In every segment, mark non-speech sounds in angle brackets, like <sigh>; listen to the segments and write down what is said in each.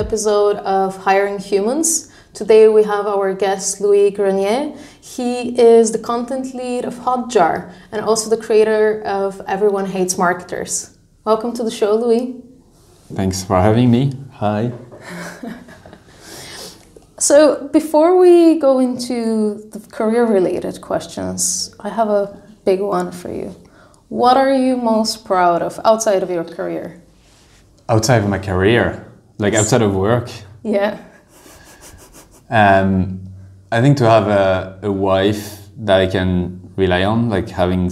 episode of Hiring Humans. Today we have our guest Louis Grenier. He is the content lead of Hotjar and also the creator of Everyone Hates Marketers. Welcome to the show, Louis. Thanks for having me. Hi. <laughs> so, before we go into the career related questions, I have a big one for you. What are you most proud of outside of your career? Outside of my career, like outside of work. Yeah. Um, I think to have a, a wife that I can rely on, like having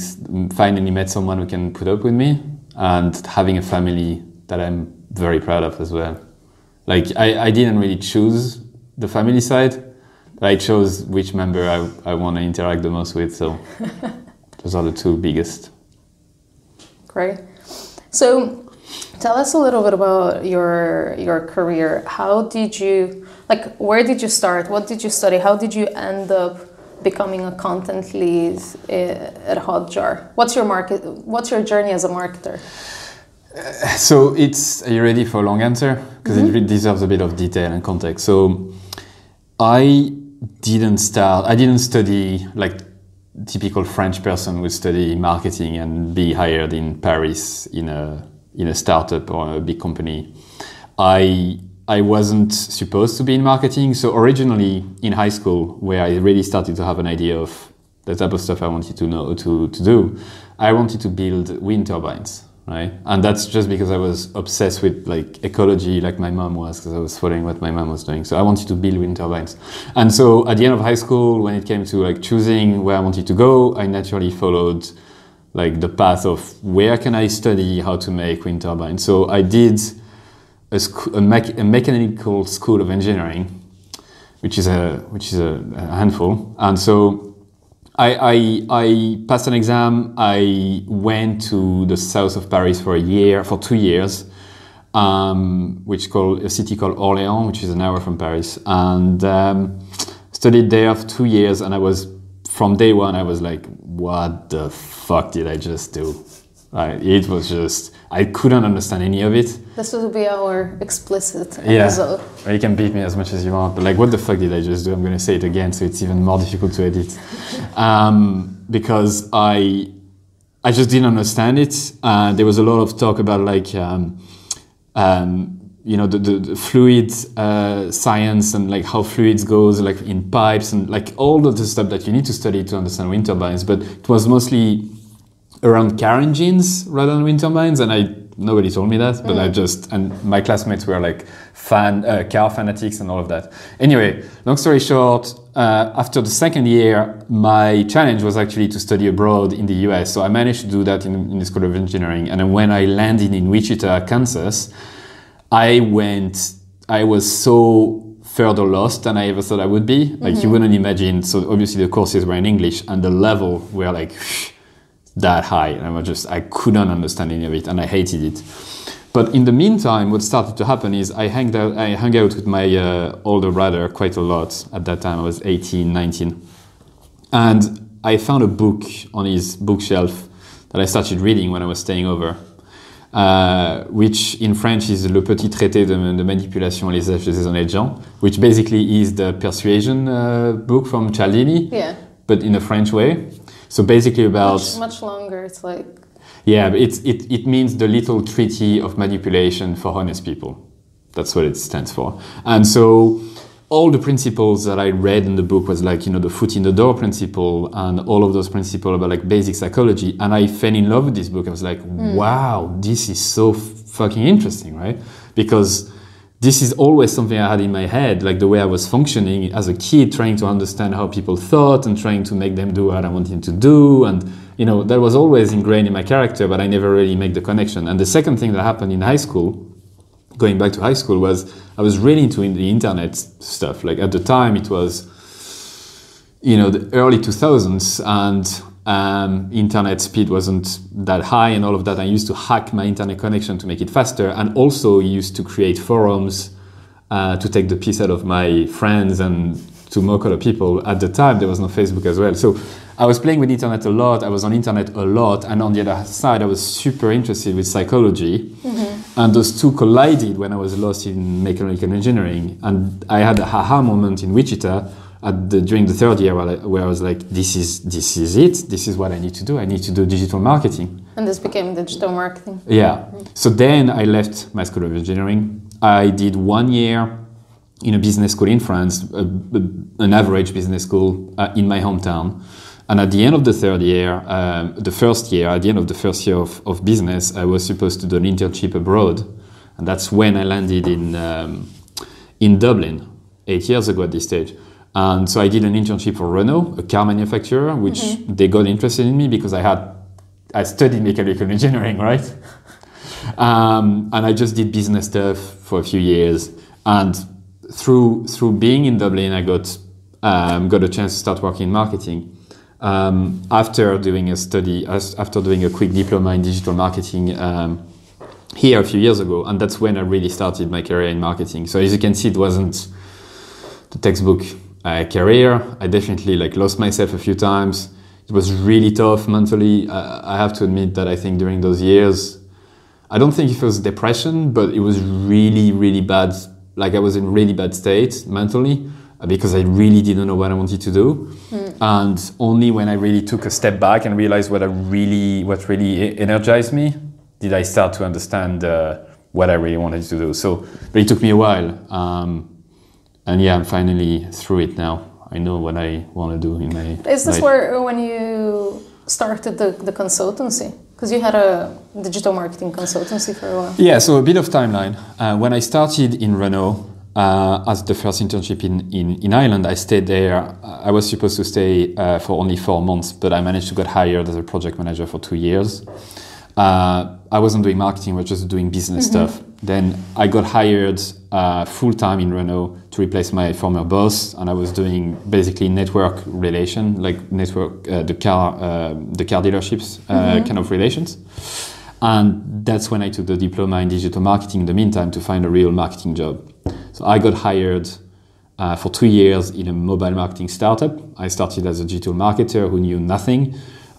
finally met someone who can put up with me, and having a family that I'm very proud of as well. Like I, I didn't really choose the family side, but I chose which member I, I want to interact the most with. So <laughs> those are the two biggest. Great. So Tell us a little bit about your your career. How did you like? Where did you start? What did you study? How did you end up becoming a content lead eh, at Hotjar? What's your market? What's your journey as a marketer? Uh, so it's. Are you ready for a long answer? Because mm -hmm. it mm-hmm. deserves a bit of detail and context. So I didn't start. I didn't study like typical French person would study marketing and be hired in Paris in a in a startup or a big company. I I wasn't supposed to be in marketing. So originally in high school, where I really started to have an idea of the type of stuff I wanted to know to, to do, I wanted to build wind turbines, right? And that's just because I was obsessed with like ecology, like my mom was, because I was following what my mom was doing. So I wanted to build wind turbines. And so at the end of high school, when it came to like choosing where I wanted to go, I naturally followed like the path of where can I study how to make wind turbines. So I did a, sc- a, me- a mechanical school of engineering, which is a which is a, a handful, and so I, I, I passed an exam. I went to the south of Paris for a year, for two years, um, which called a city called Orléans, which is an hour from Paris, and um, studied there for two years. And I was from day one, I was like, what the fuck did I just do? it was just I couldn't understand any of it. This will be our explicit episode. Yeah, you can beat me as much as you want, but like, what the fuck did I just do? I'm gonna say it again, so it's even more difficult to edit, <laughs> um, because I I just didn't understand it. Uh, there was a lot of talk about like. Um, um, you know the, the, the fluid uh, science and like how fluids goes like in pipes and like all of the stuff that you need to study to understand wind turbines. But it was mostly around car engines rather than wind turbines and i nobody told me that but mm. i just and my classmates were like fan uh, car fanatics and all of that. Anyway long story short uh, after the second year my challenge was actually to study abroad in the us so i managed to do that in, in the school of engineering. And then when i landed in wichita kansas I went, I was so further lost than I ever thought I would be. Like mm-hmm. you wouldn't imagine. So obviously the courses were in English and the level were like <sighs> that high. And I was just, I couldn't understand any of it and I hated it. But in the meantime, what started to happen is I hung out, I hung out with my uh, older brother quite a lot at that time. I was 18, 19. And I found a book on his bookshelf that I started reading when I was staying over. Uh, which in French is Le Petit Traité de, de Manipulation les des honnêtes gens, which basically is the persuasion uh, book from Cialdini, yeah. but in a French way. So basically about much, much longer. It's like yeah, but it's, it it means the little treaty of manipulation for honest people. That's what it stands for. And so all the principles that I read in the book was like, you know, the foot in the door principle and all of those principles about like basic psychology. And I fell in love with this book. I was like, mm. wow, this is so fucking interesting, right? Because this is always something I had in my head, like the way I was functioning as a kid, trying to understand how people thought and trying to make them do what I wanted to do. And, you know, that was always ingrained in my character, but I never really make the connection. And the second thing that happened in high school going back to high school was I was really into the internet stuff. Like at the time, it was you know the early 2000s, and um, internet speed wasn't that high and all of that. I used to hack my internet connection to make it faster, and also used to create forums uh, to take the piece out of my friends and to mock other people. At the time, there was no Facebook as well, so. I was playing with internet a lot. I was on internet a lot, and on the other side, I was super interested with psychology. Mm-hmm and those two collided when I was lost in mechanical engineering. And I had a aha moment in Wichita at the, during the third year where I, where I was like, this is this is it. This is what I need to do. I need to do digital marketing. And this became digital marketing. Yeah. So then I left my school of engineering. I did one year in a business school in France, a, a, an average business school uh, in my hometown. And at the end of the third year, um, the first year, at the end of the first year of, of business, I was supposed to do an internship abroad. And that's when I landed in, um, in Dublin, eight years ago at this stage. And so I did an internship for Renault, a car manufacturer, which mm-hmm. they got interested in me because I had I studied mechanical engineering, <laughs> right? Um, and I just did business stuff for a few years. And through through being in Dublin, I got um, got a chance to start working in marketing. Um, after doing a study, after doing a quick diploma in digital marketing um, here a few years ago, and that's when I really started my career in marketing. So as you can see, it wasn't the textbook uh, career. I definitely like lost myself a few times. It was really tough mentally. I, I have to admit that I think during those years, I don't think it was depression, but it was really, really bad. Like I was in really bad state mentally uh, because I really didn't know what I wanted to do. Mm. And only when I really took a step back and realized what I really, what really energized me, did I start to understand uh, what I really wanted to do. So, but it took me a while. Um, and yeah, I'm finally through it now. I know what I want to do in my. Is this where when you started the, the consultancy? Because you had a digital marketing consultancy for a while. Yeah, so a bit of timeline. Uh, when I started in Renault uh, as the first internship in, in, in Ireland, I stayed there. I was supposed to stay uh, for only four months, but I managed to get hired as a project manager for two years. Uh, I wasn't doing marketing, I was just doing business mm-hmm. stuff. Then I got hired uh, full time in Renault to replace my former boss, and I was doing basically network relation, like network uh, the car uh, the car dealerships uh, mm-hmm. kind of relations. And that's when I took the diploma in digital marketing in the meantime to find a real marketing job. So I got hired uh, for two years in a mobile marketing startup. I started as a digital marketer who knew nothing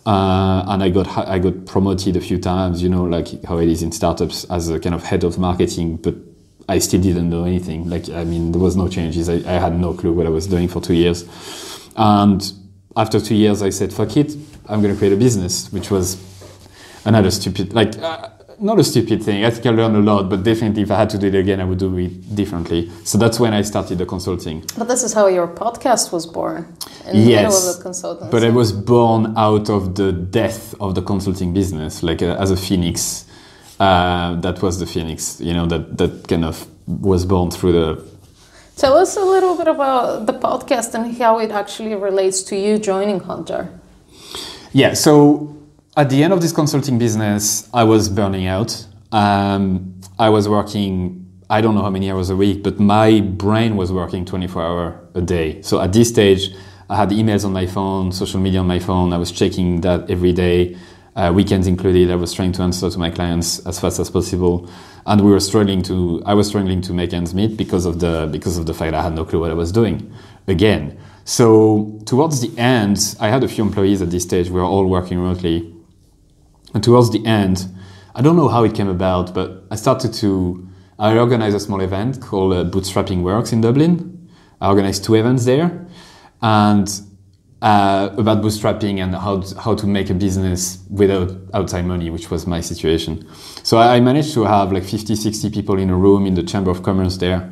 uh, and I got I got promoted a few times, you know, like how it is in startups as a kind of head of marketing, but I still didn't know anything. Like I mean, there was no changes. I, I had no clue what I was doing for two years, and after two years, I said, "Fuck it, I'm going to create a business," which was another stupid like. Uh, not a stupid thing. I think I learned a lot, but definitely if I had to do it again, I would do it differently. So that's when I started the consulting. But this is how your podcast was born. Yes, middle of the consultancy. But it was born out of the death of the consulting business, like uh, as a phoenix. Uh, that was the phoenix, you know, that, that kind of was born through the. Tell us a little bit about the podcast and how it actually relates to you joining Hunter. Yeah, so at the end of this consulting business, I was burning out. Um, I was working, I don't know how many hours a week, but my brain was working 24 hours a day. So at this stage, I had emails on my phone, social media on my phone. I was checking that every day, uh, weekends included. I was trying to answer to my clients as fast as possible, and we were struggling to. I was struggling to make ends meet because of the because of the fact I had no clue what I was doing. Again, so towards the end, I had a few employees at this stage. We were all working remotely and towards the end, I don't know how it came about, but I started to. I organized a small event called uh, Bootstrapping Works in Dublin. I organized two events there, and uh, about bootstrapping and how to, how to make a business without outside money, which was my situation. So I managed to have like 50, 60 people in a room in the Chamber of Commerce there.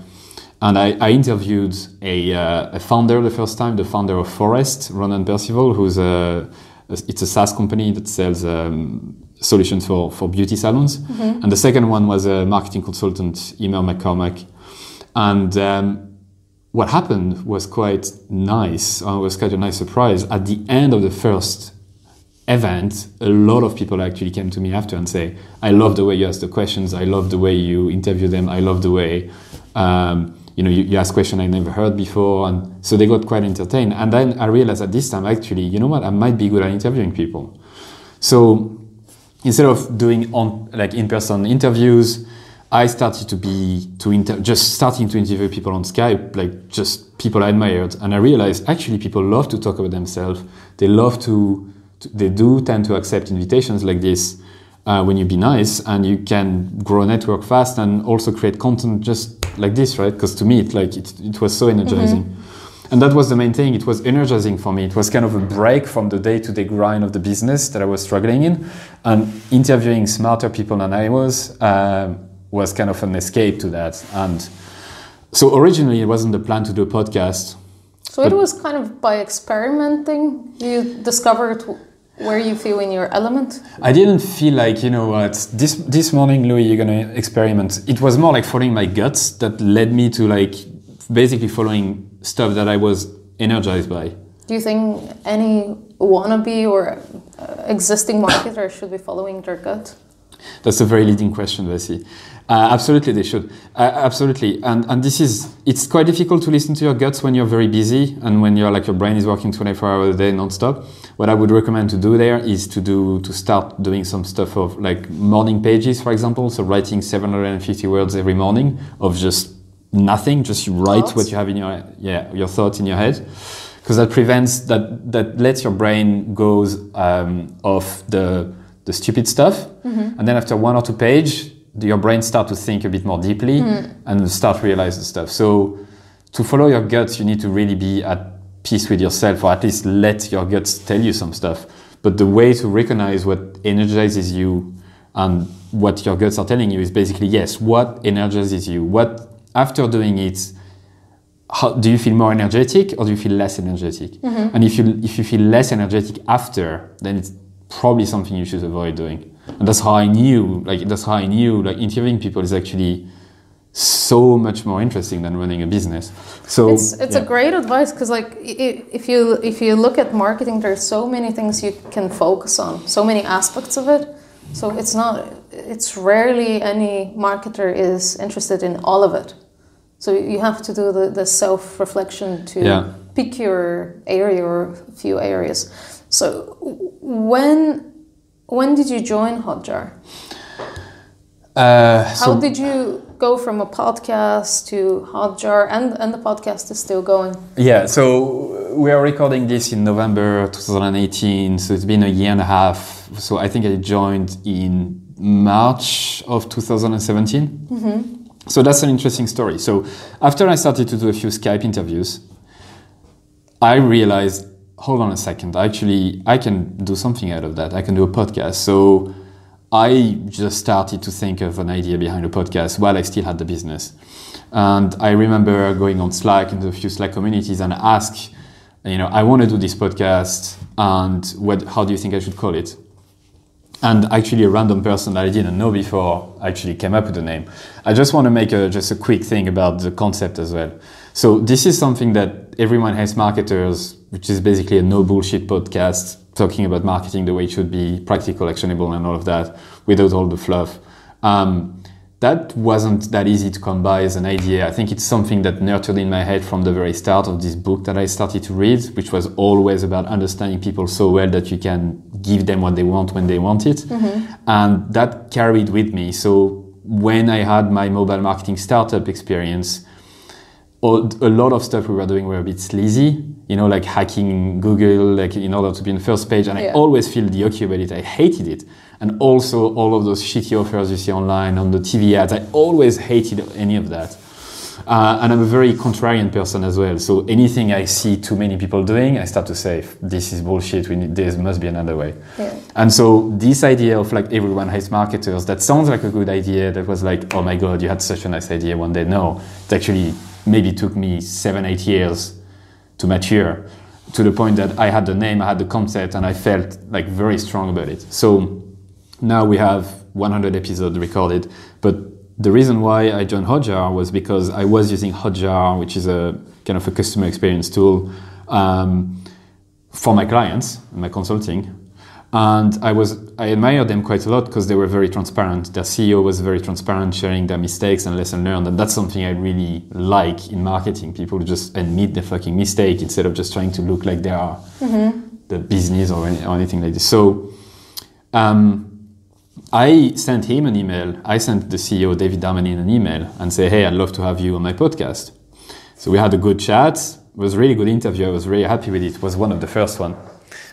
And I, I interviewed a, uh, a, founder the first time, the founder of Phorest, Ronan Perceval, who's a it's a SaaS company that sells um, solutions for, for beauty salons. Mm-hmm. And the second one was a marketing consultant, Emer McCormack. And um, what happened was quite nice. Uh, was quite a nice surprise. At the end of the first event, a lot of people actually came to me after and say, "I love the way you ask the questions. I love the way you interview them. I love the way." Um, you know, you, you ask questions I never heard before, and so they got quite entertained. And then I realized at this time, actually, you know what, I might be good at interviewing people. So instead of doing on like in-person interviews, I started to be to inter- just starting to interview people on Skype, like just people I admired, and I realized actually people love to talk about themselves. They love to, to they do tend to accept invitations like this uh, when you be nice and you can grow a network fast and also create content just like this, right? Because to me, it like it, it was so energizing. And that was the main thing. It was energizing for me. It was kind of a break from the day-to-day grind of the business that I was struggling in, and interviewing smarter people than I was um, was kind of an escape to that. And so originally, it wasn't the plan to do a podcast. So it was kind of by experimenting you discovered where you feel in your element. I didn't feel like you know what this this morning, Louis, you're gonna experiment. It was more like following my guts that led me to like basically following stuff that I was energized by. Do you think any wannabe or uh, existing marketer should be following their gut? That's a very leading question, Vessi. Uh, absolutely, they should. Uh, absolutely, and and this is it's quite difficult to listen to your guts when you're very busy and when you're like your brain is working 24 hours a day non-stop. What I would recommend to do there is to do to start doing some stuff of like morning pages, for example. So writing 750 words every morning of just nothing, just you write Thoughts? what you have in your yeah your thoughts in your head, because that prevents that that lets your brain goes um, off the the stupid stuff, and then after one or two page, your brain start to think a bit more deeply and start realize the stuff. So to follow your guts, you need to really be at peace with yourself, or at least let your guts tell you some stuff. But the way to recognize what energizes you and what your guts are telling you is basically yes, what energizes you? What after doing it, how, do you feel more energetic or do you feel less energetic? Mm-hmm. And if you if you feel less energetic after, then it's probably something you should avoid doing. And that's how I knew, like that's how I knew, like interviewing people is actually so much more interesting than running a business. So It's it's yeah. a great advice because like if you if you look at marketing, there's so many things you can focus on, so many aspects of it. So it's not it's rarely any marketer is interested in all of it. So you have to do the, the self reflection to Yeah. pick your area or a few areas. So when when did you join Hotjar? Uh, How so did you go from a podcast to Hotjar and and the podcast is still going? Yeah, so we are recording this in November 2018, so it's been a year and a half. So I think I joined in March of 2017. Mm-hmm. So that's an interesting story. So after I started to do a few Skype interviews, I realized, hold on a second, actually I can do something out of that. I can do a podcast. So I just started to think of an idea behind a podcast while I still had the business. And I remember going on Slack into a few Slack communities and ask, you know, I want to do this podcast and what, how do you think I should call it? And actually, a random person that I didn't know before actually came up with the name. I just want to make a, just a quick thing about the concept as well. So this is something that everyone hates marketers, which is basically a no bullshit podcast talking about marketing the way it should be, practical, actionable, and all of that, without all the fluff. Um, that wasn't that easy to come by as an idea. I think it's something that nurtured in my head from the very start of this book that I started to read, which was always about understanding people so well that you can give them what they want when they want it. And that carried with me. So when I had my mobile marketing startup experience, all- a lot of stuff we were doing were a bit sleazy, you know, like hacking Google, like in order to be in the first page. And I always feel the about it. I hated it. And also all of those shitty offers you see online on the TV ads. I always hated any of that. Uh, and I'm a very contrarian person as well. So anything I see too many people doing, I start to say, this is bullshit. We need, there must be another way. Yeah. And so this idea of like everyone hates marketers, that sounds like a good idea. That was like, oh my God, you had such a nice idea one day. No, it actually maybe took me seven, eight years to mature to the point that I had the name, I had the concept, and I felt like very strong about it. So now we have 100 episodes recorded, but the reason why I joined Hotjar was because I was using Hotjar, which is a kind of a customer experience tool um, for my clients, and my consulting. And I was I admired them quite a lot because they were very transparent. Their CEO was very transparent, sharing their mistakes and lesson learned, and that's something I really like in marketing. People just admit their fucking mistake instead of just trying to look like they are the business or, any, or anything like this. So um, I sent him an email. I sent the CEO, David Darmanin, an email and say, hey, I'd love to have you on my podcast. So we had a good chat. It was a really good interview. I was really happy with it. It was one of the first one.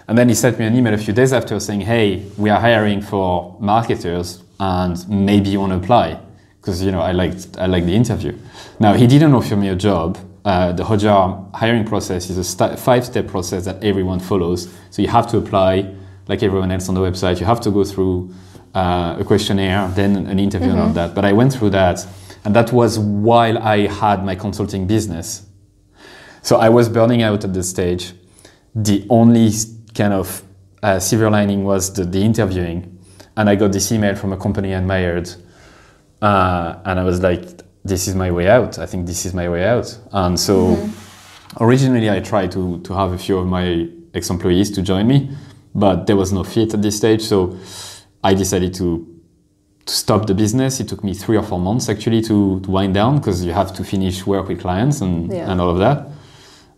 And then he sent me an email a few days after saying, "Hey, we are hiring for marketers, and maybe you want to apply." Because you know, I liked I liked the interview. Now he didn't offer me a job. Uh, the Hotjar hiring process is a st- five-step process that everyone follows. So you have to apply, like everyone else on the website. You have to go through uh, a questionnaire, then an interview, and all that. But I went through that, and that was while I had my consulting business. So I was burning out at this stage. The only kind of uh, silver lining was the, the interviewing, and I got this email from a company I admired, uh, and I was like, "This is my way out. I think this is my way out." And so, originally, I tried to to have a few of my ex-employees to join me, but there was no fit at this stage. So, I decided to to stop the business. It took me three or four months actually to, to wind down because you have to finish work with clients and, Yeah. and all of that.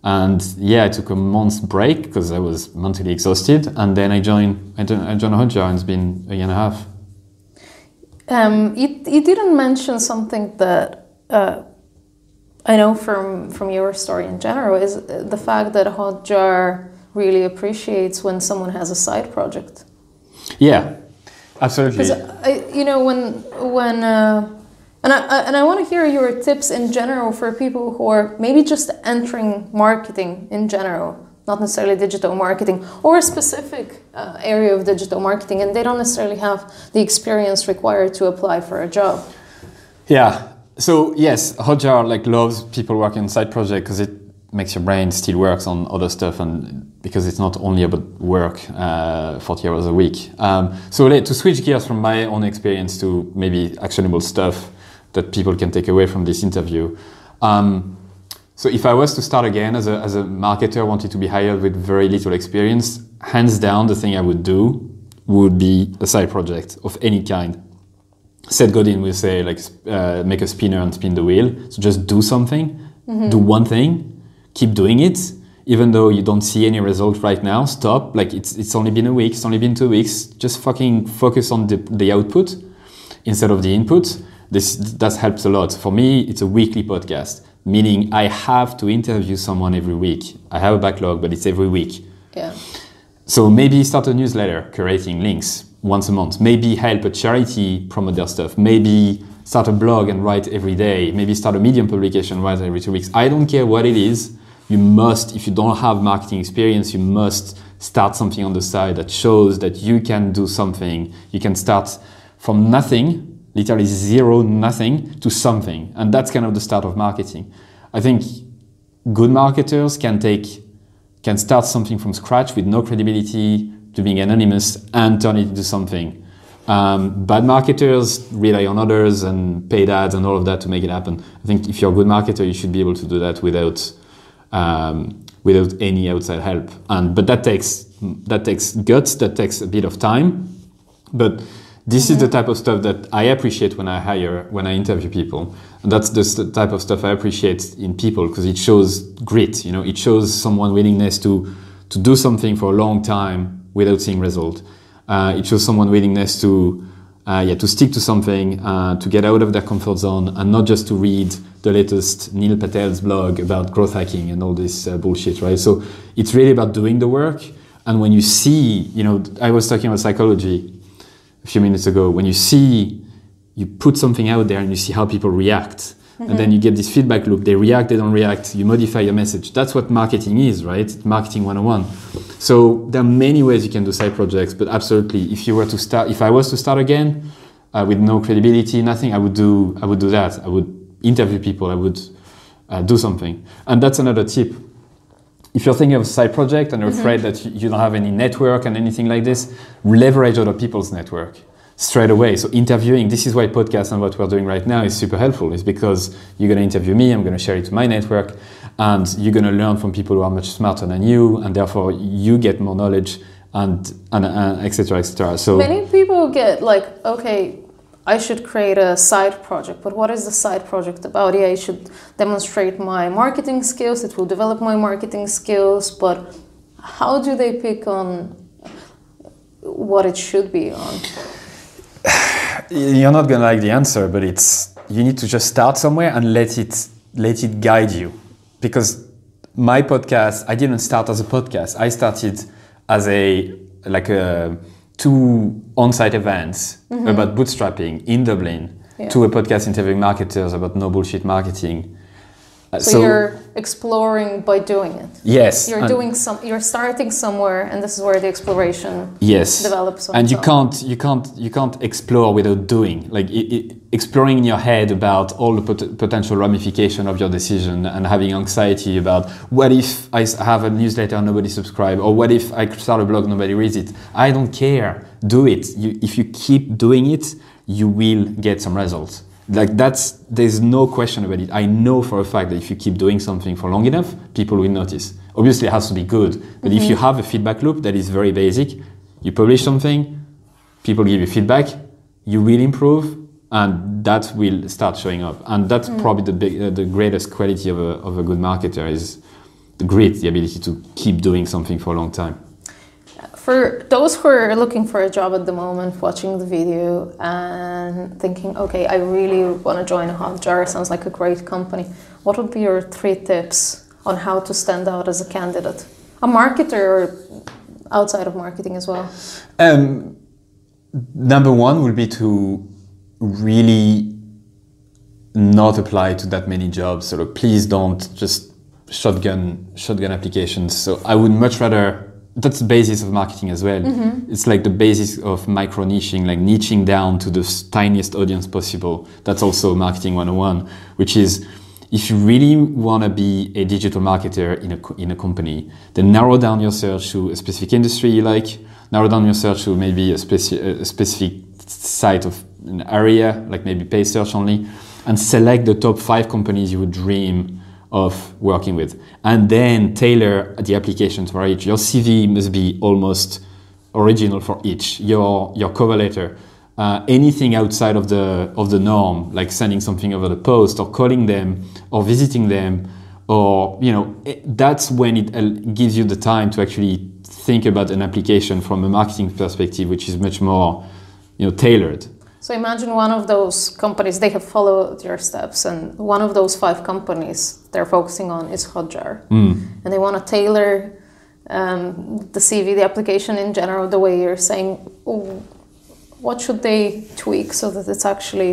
And yeah, I took a month's break because I was mentally exhausted. And then I joined, I joined, I joined Hotjar and it's been a year and a half. Um, you, you didn't mention something that uh, I know from, from your story in general is the fact that Hotjar really appreciates when someone has a side project. Yeah, absolutely. Because you know, when when uh, and I and I want to hear your tips in general for people who are maybe just entering marketing in general, not necessarily digital marketing or a specific uh, area of digital marketing, and they don't necessarily have the experience required to apply for a job. Yeah. So yes, Hotjar like loves people working on side project because it makes your brain still works on other stuff and because it's not only about work uh, 40 hours a week. Um, so to switch gears from my own experience to maybe actionable stuff that people can take away from this interview. Um, so if I was to start again as a, as a marketer, wanted to be hired with very little experience, hands down, the thing I would do would be a side project of any kind. Seth Godin will say like uh, make a spinner and spin the wheel. So just do something, do one thing, keep doing it, even though you don't see any result right now. Stop. Like it's it's only been a week, it's only been two weeks. Just fucking focus on the, the output instead of the input. This that helps a lot. For me, it's a weekly podcast, meaning I have to interview someone every week. I have a backlog, but it's every week. Yeah. So maybe start a newsletter curating links once a month. Maybe help a charity promote their stuff. Maybe start a blog and write every day. Maybe start a Medium publication, write every two weeks. I don't care what it is. You must, if you don't have marketing experience, you must start something on the side that shows that you can do something. You can start from nothing, literally zero, nothing, to something. And that's kind of the start of marketing. I think good marketers can take can start something from scratch with no credibility to being anonymous and turn it into something. Um, bad marketers rely on others and paid ads and all of that to make it happen. I think if you're a good marketer, you should be able to do that without um, without any outside help. And but that takes that takes guts. That takes a bit of time. But this is the type of stuff that I appreciate when I hire, when I interview people. And that's the type of stuff I appreciate in people because it shows grit, you know, it shows someone willingness to, to do something for a long time without seeing result. Uh, it shows someone willingness to, uh, yeah, to stick to something, uh, to get out of their comfort zone and not just to read the latest Neil Patel's blog about growth hacking and all this uh, bullshit, right? So it's really about doing the work. And when you see, you know, I was talking about psychology a few minutes ago, when you see, you put something out there and you see how people react, and then you get this feedback loop. They react, they don't react. You modify your message. That's what marketing is, right? Marketing 101. So there are many ways you can do side projects, but absolutely, if you were to start, if I was to start again uh, with no credibility, nothing, I would do, I would do that. I would interview people. I would uh, do something, and that's another tip if you're thinking of a side project and you're mm-hmm. afraid that you don't have any network and anything like this, leverage other people's network straight away. So interviewing, this is why podcast and what we're doing right now is super helpful. Is because you're going to interview me, I'm going to share it to my network, and you're going to learn from people who are much smarter than you, and therefore you get more knowledge and and, and et cetera, et cetera. So Many people get like, okay, I should create a side project, but what is the side project about? Yeah, I should demonstrate my marketing skills, it will develop my marketing skills, but how do they pick on what it should be on? you're not to like the answer, but it's you need to just start somewhere and let it let it guide you. Because my podcast, I didn't start as a podcast. I started as a like a two on-site events mm-hmm. about bootstrapping in Dublin Yeah. to a podcast interviewing marketers about no bullshit marketing. Uh, So, you're exploring by doing it. yes, You're doing some. You're starting somewhere, and this is where the exploration yes develops. And you can't you can't you can't explore without doing like i i exploring in your head about all the pot- potential ramification of your decision and having anxiety about what if I have a newsletter nobody subscribe or what if i start a blog nobody reads it i don't care do it you, if you keep doing it you will get some results like that's there's no question about it. I know for a fact that if you keep doing something for long enough people will notice. Obviously it has to be good but if you have a feedback loop that is very basic you publish something people give you feedback you will improve and that will start showing up. And that's probably the big uh, the greatest quality of a, of a good marketer is the grit the ability to keep doing something for a long time For those who are looking for a job at the moment, watching the video and thinking, okay, I really want to join a Hotjar, sounds like a great company. What would be your three tips on how to stand out as a candidate? A marketer or outside of marketing as well? Um, number one would be to really not apply to that many jobs. So please don't just shotgun shotgun applications. So I would much rather. That's the basis of marketing as well. Mm-hmm. It's like the basis of micro niching, like niching down to the tiniest audience possible. That's also marketing 101, which is if you really want to be a digital marketer in a, in a company, then narrow down your search to a specific industry you like, narrow down your search to maybe a, speci- a specific site of an area, like maybe pay search only, and select the top five companies you would dream of working with. And then tailor the applications for each. Your CV must be almost original for each. Your, your cover letter, uh, anything outside of the of the norm, like sending something over the post or calling them or visiting them, or you know, it, that's when it gives you the time to actually think about an application from a marketing perspective, which is much more, you know, tailored. So imagine one of those companies, they have followed your steps, and one of those five companies they're focusing on is Hotjar. And they want to tailor um, the CV, the application in general, the way you're saying. oh, What should they tweak so that it's actually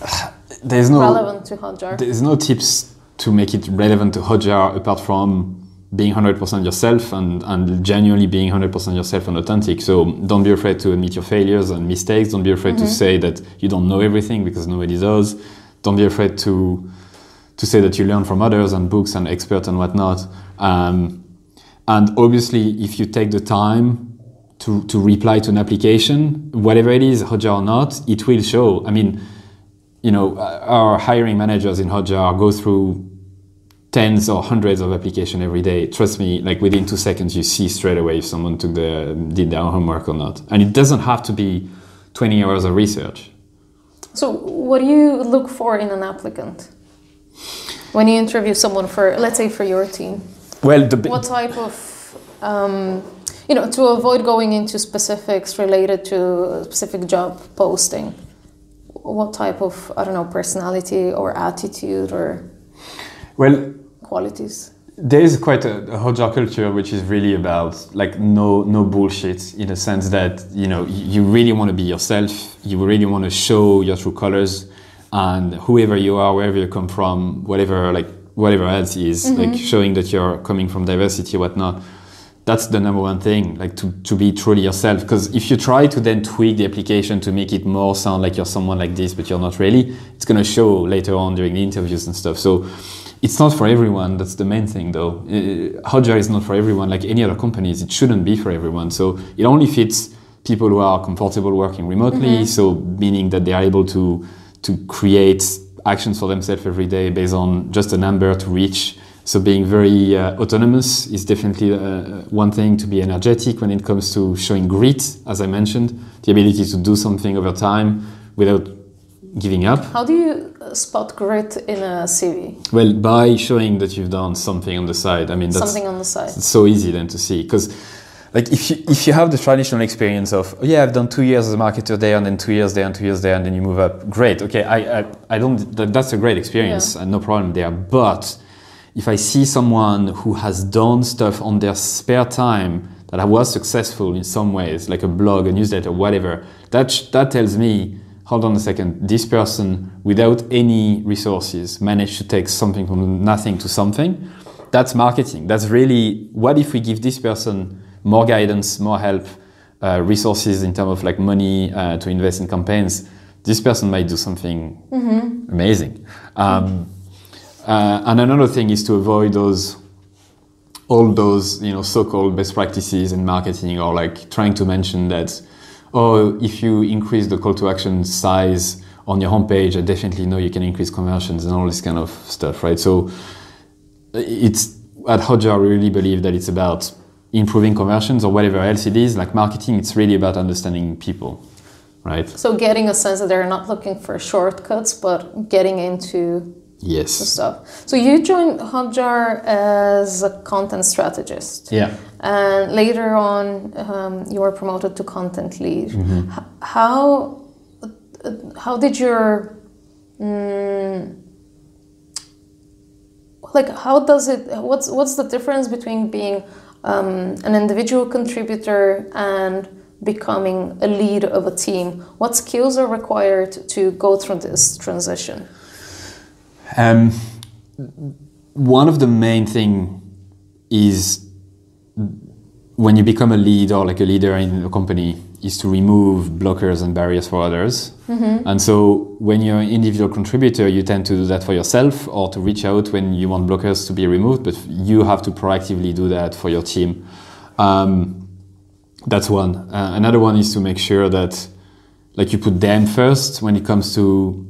<sighs> There's no relevant to Hotjar? There's no tips to make it relevant to Hotjar apart from being 100% yourself and, and genuinely being 100% yourself and authentic. So don't be afraid to admit your failures and mistakes. Don't be afraid to say that you don't know everything because nobody does. Don't be afraid to to say that you learn from others and books and experts and whatnot. Um, and obviously, if you take the time to, to reply to an application, whatever it is, Hotjar or not, it will show. I mean, you know, uh, our hiring managers in Hotjar go through tens or hundreds of applications every day. Trust me, like within two seconds, you see straight away if someone took the did their homework or not. And it doesn't have to be 20 hours of research. So, what do you look for in an applicant? When you interview someone for, let's say, for your team, Well, the what type of, um, you know, to avoid going into specifics related to a specific job posting, what type of, I don't know, personality or attitude or well, qualities? there is quite a, a Hotjar culture which is really about like no no bullshit in the sense that you know you really want to be yourself you really want to show your true colors and whoever you are wherever you come from whatever like whatever else is like showing that you're coming from diversity whatnot that's the number one thing like to, to be truly yourself. Because if you try to then tweak the application to make it more sound like you're someone like this but you're not really it's going to show later on during the interviews and stuff. So it's not for everyone that's the main thing though. Uh, hotjar is not for everyone like any other companies. It shouldn't be for everyone. So it only fits people who are comfortable working remotely. So meaning that they are able to to create actions for themselves every day based on just a number to reach so being very uh, autonomous is definitely uh, one thing to be energetic when it comes to showing grit as i mentioned the ability to do something over time without giving up How do you uh, spot grit in a CV? well by showing that you've done something on the side i mean that's Something on the side. it's so easy then to see because like if you if you have the traditional experience of oh, yeah I've done two years as a marketer there and then two years there and two years there and then you move up great okay I I, I don't that, that's a great experience and no problem there but if I see someone who has done stuff on their spare time that was successful in some ways, like a blog, a newsletter, whatever, that, sh- that tells me, hold on a second, this person, without any resources, managed to take something from nothing to something. That's marketing. That's really, what if we give this person more guidance, more help, uh, resources in terms of like money uh, to invest in campaigns? This person might do something amazing. Um, uh, and another thing is to avoid those all those you know so-called best practices in marketing or like trying to mention that oh if you increase the call to action size on your homepage i definitely know you can increase conversions and all this kind of stuff right so it's at hotjar we really believe that it's about improving conversions or whatever else it is like marketing it's really about understanding people right So getting a sense that they're not looking for shortcuts, but getting into the yes stuff. So you joined Hotjar as a content strategist. yeah And later on, um, you were promoted to content lead. Mm-hmm. How how did your mm, like how does it what's what's the difference between being um, an individual contributor and becoming a lead of a team? What skills are required to go through this transition? Um, one of the main thing is when you become a lead or like a leader in a company is to remove blockers and barriers for others. And so when you're an individual contributor, you tend to do that for yourself or to reach out when you want blockers to be removed, but you have to proactively do that for your team. Um, that's one. Uh, another one is to make sure that like you put them first when it comes to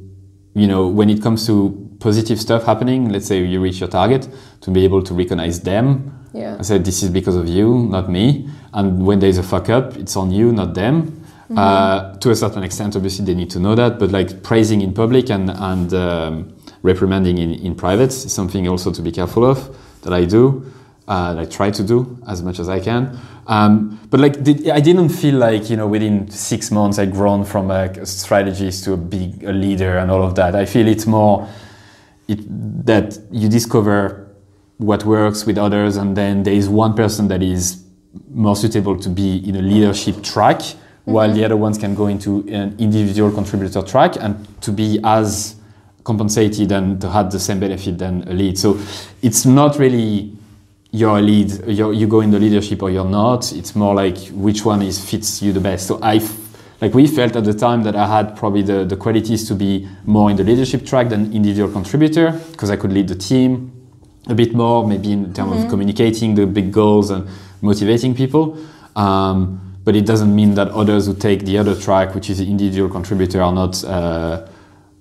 you know when it comes to positive stuff happening let's say you reach your target to be able to recognize them Yeah. i said this is because of you not me and when there's a fuck up it's on you not them uh, to a certain extent obviously they need to know that but like praising in public and, and um, reprimanding in, in private is something also to be careful of that i do uh, that I try to do as much as I can. Um, but like, did, I didn't feel like you know within six months I'd grown from like, a strategist to a big a leader and all of that. I feel it's more it, that you discover what works with others, and then there is one person that is more suitable to be in a leadership track, while the other ones can go into an individual contributor track and to be as compensated and to have the same benefit than a lead. So it's not really you're a lead, you're, you go in the leadership or you're not. It's more like which one is fits you the best. So I, like we felt at the time that I had probably the, the qualities to be more in the leadership track than individual contributor because I could lead the team a bit more, maybe in terms of communicating the big goals and motivating people. Um, but it doesn't mean that others who take the other track, which is the individual contributor, are not uh,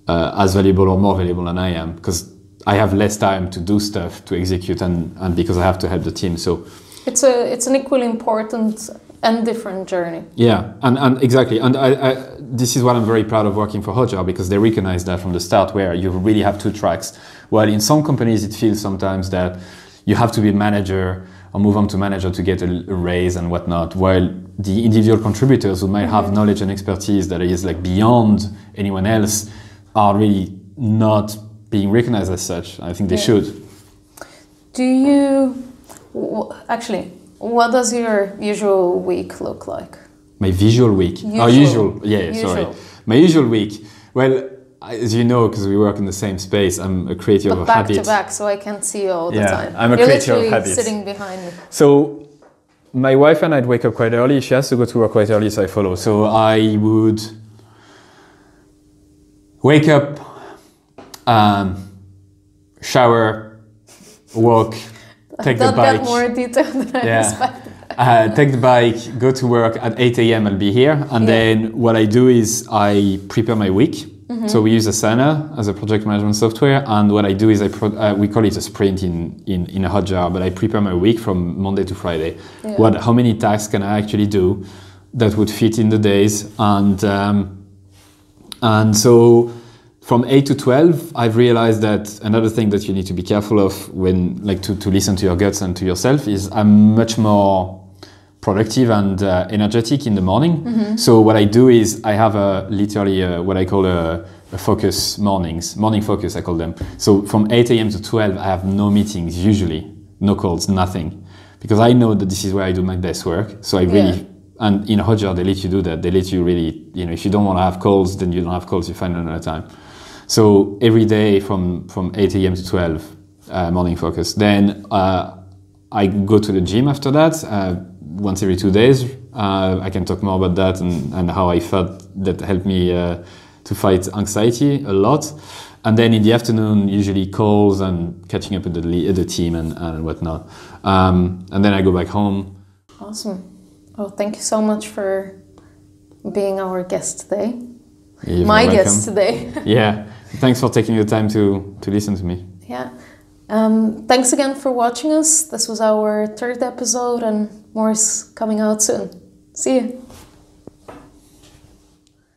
uh, as valuable or more valuable than I am because I have less time to do stuff to execute and, and because I have to help the team. So It's a it's an equally important and different journey. yeah, and, and exactly, and I, I, this is what I'm very proud of working for Hotjar because they recognize that from the start, where you really have two tracks. While in some companies it feels sometimes that you have to be a manager or move on to manager to get a, a raise and whatnot. While the individual contributors who might have mm-hmm. knowledge and expertise that is like beyond anyone else are really not being recognized as such. I think they Yeah. should. Do you actually? What does your usual week look like? My visual week. Oh, Usual. usual. Yeah, sorry. My usual week. Well, as you know, because we work in the same space, I'm a creator But of back habits. to back, so I can see you all the Yeah, time. I'm a You're creature of literally habits. sitting behind me. So, my wife and I'd wake up quite early. She has to go to work quite early, so I follow. So I would wake up, um, shower, walk, <laughs> take the bike. got more detailed than I Yeah. expected. uh, take the bike, go to work at 8 a.m. I'll be here, and Yeah. then what I do is I prepare my week. Mm-hmm. So we use Asana as a project management software, and what I do is I pro- uh, we call it a sprint in, in in a Hotjar, but I prepare my week from Monday to Friday. Yeah. What how many tasks can I actually do that would fit in the days, and um, and so from 8 to 12 i've realized that another thing that you need to be careful of when like to, to listen to your guts and to yourself is i'm much more productive and uh, energetic in the morning so what i do is i have a literally uh what i call a, a focus mornings morning focus i call them so from 8 a.m to 12 i have no meetings usually no calls nothing because I know that this is where I do my best work. So I really Yeah. and in Hotjar they let you do that. They let you really, you know, if you don't want to have calls, then you don't have calls. You find another time. So every day from from 8 a.m. to 12, uh, morning focus. Then uh, I go to the gym after that uh, once every two days. Uh, I can talk more about that and, and how I felt that helped me uh, to fight anxiety a lot. And then in the afternoon, usually calls and catching up with the, le- the team and, and whatnot. Um, and then I go back home. Awesome. Oh, thank you so much for being our guest today. You're My welcome. guest today. <laughs> Yeah. Thanks for taking the time to, to listen to me. yeah. Um, thanks again for watching us. This was our third episode, and more is coming out soon. See you.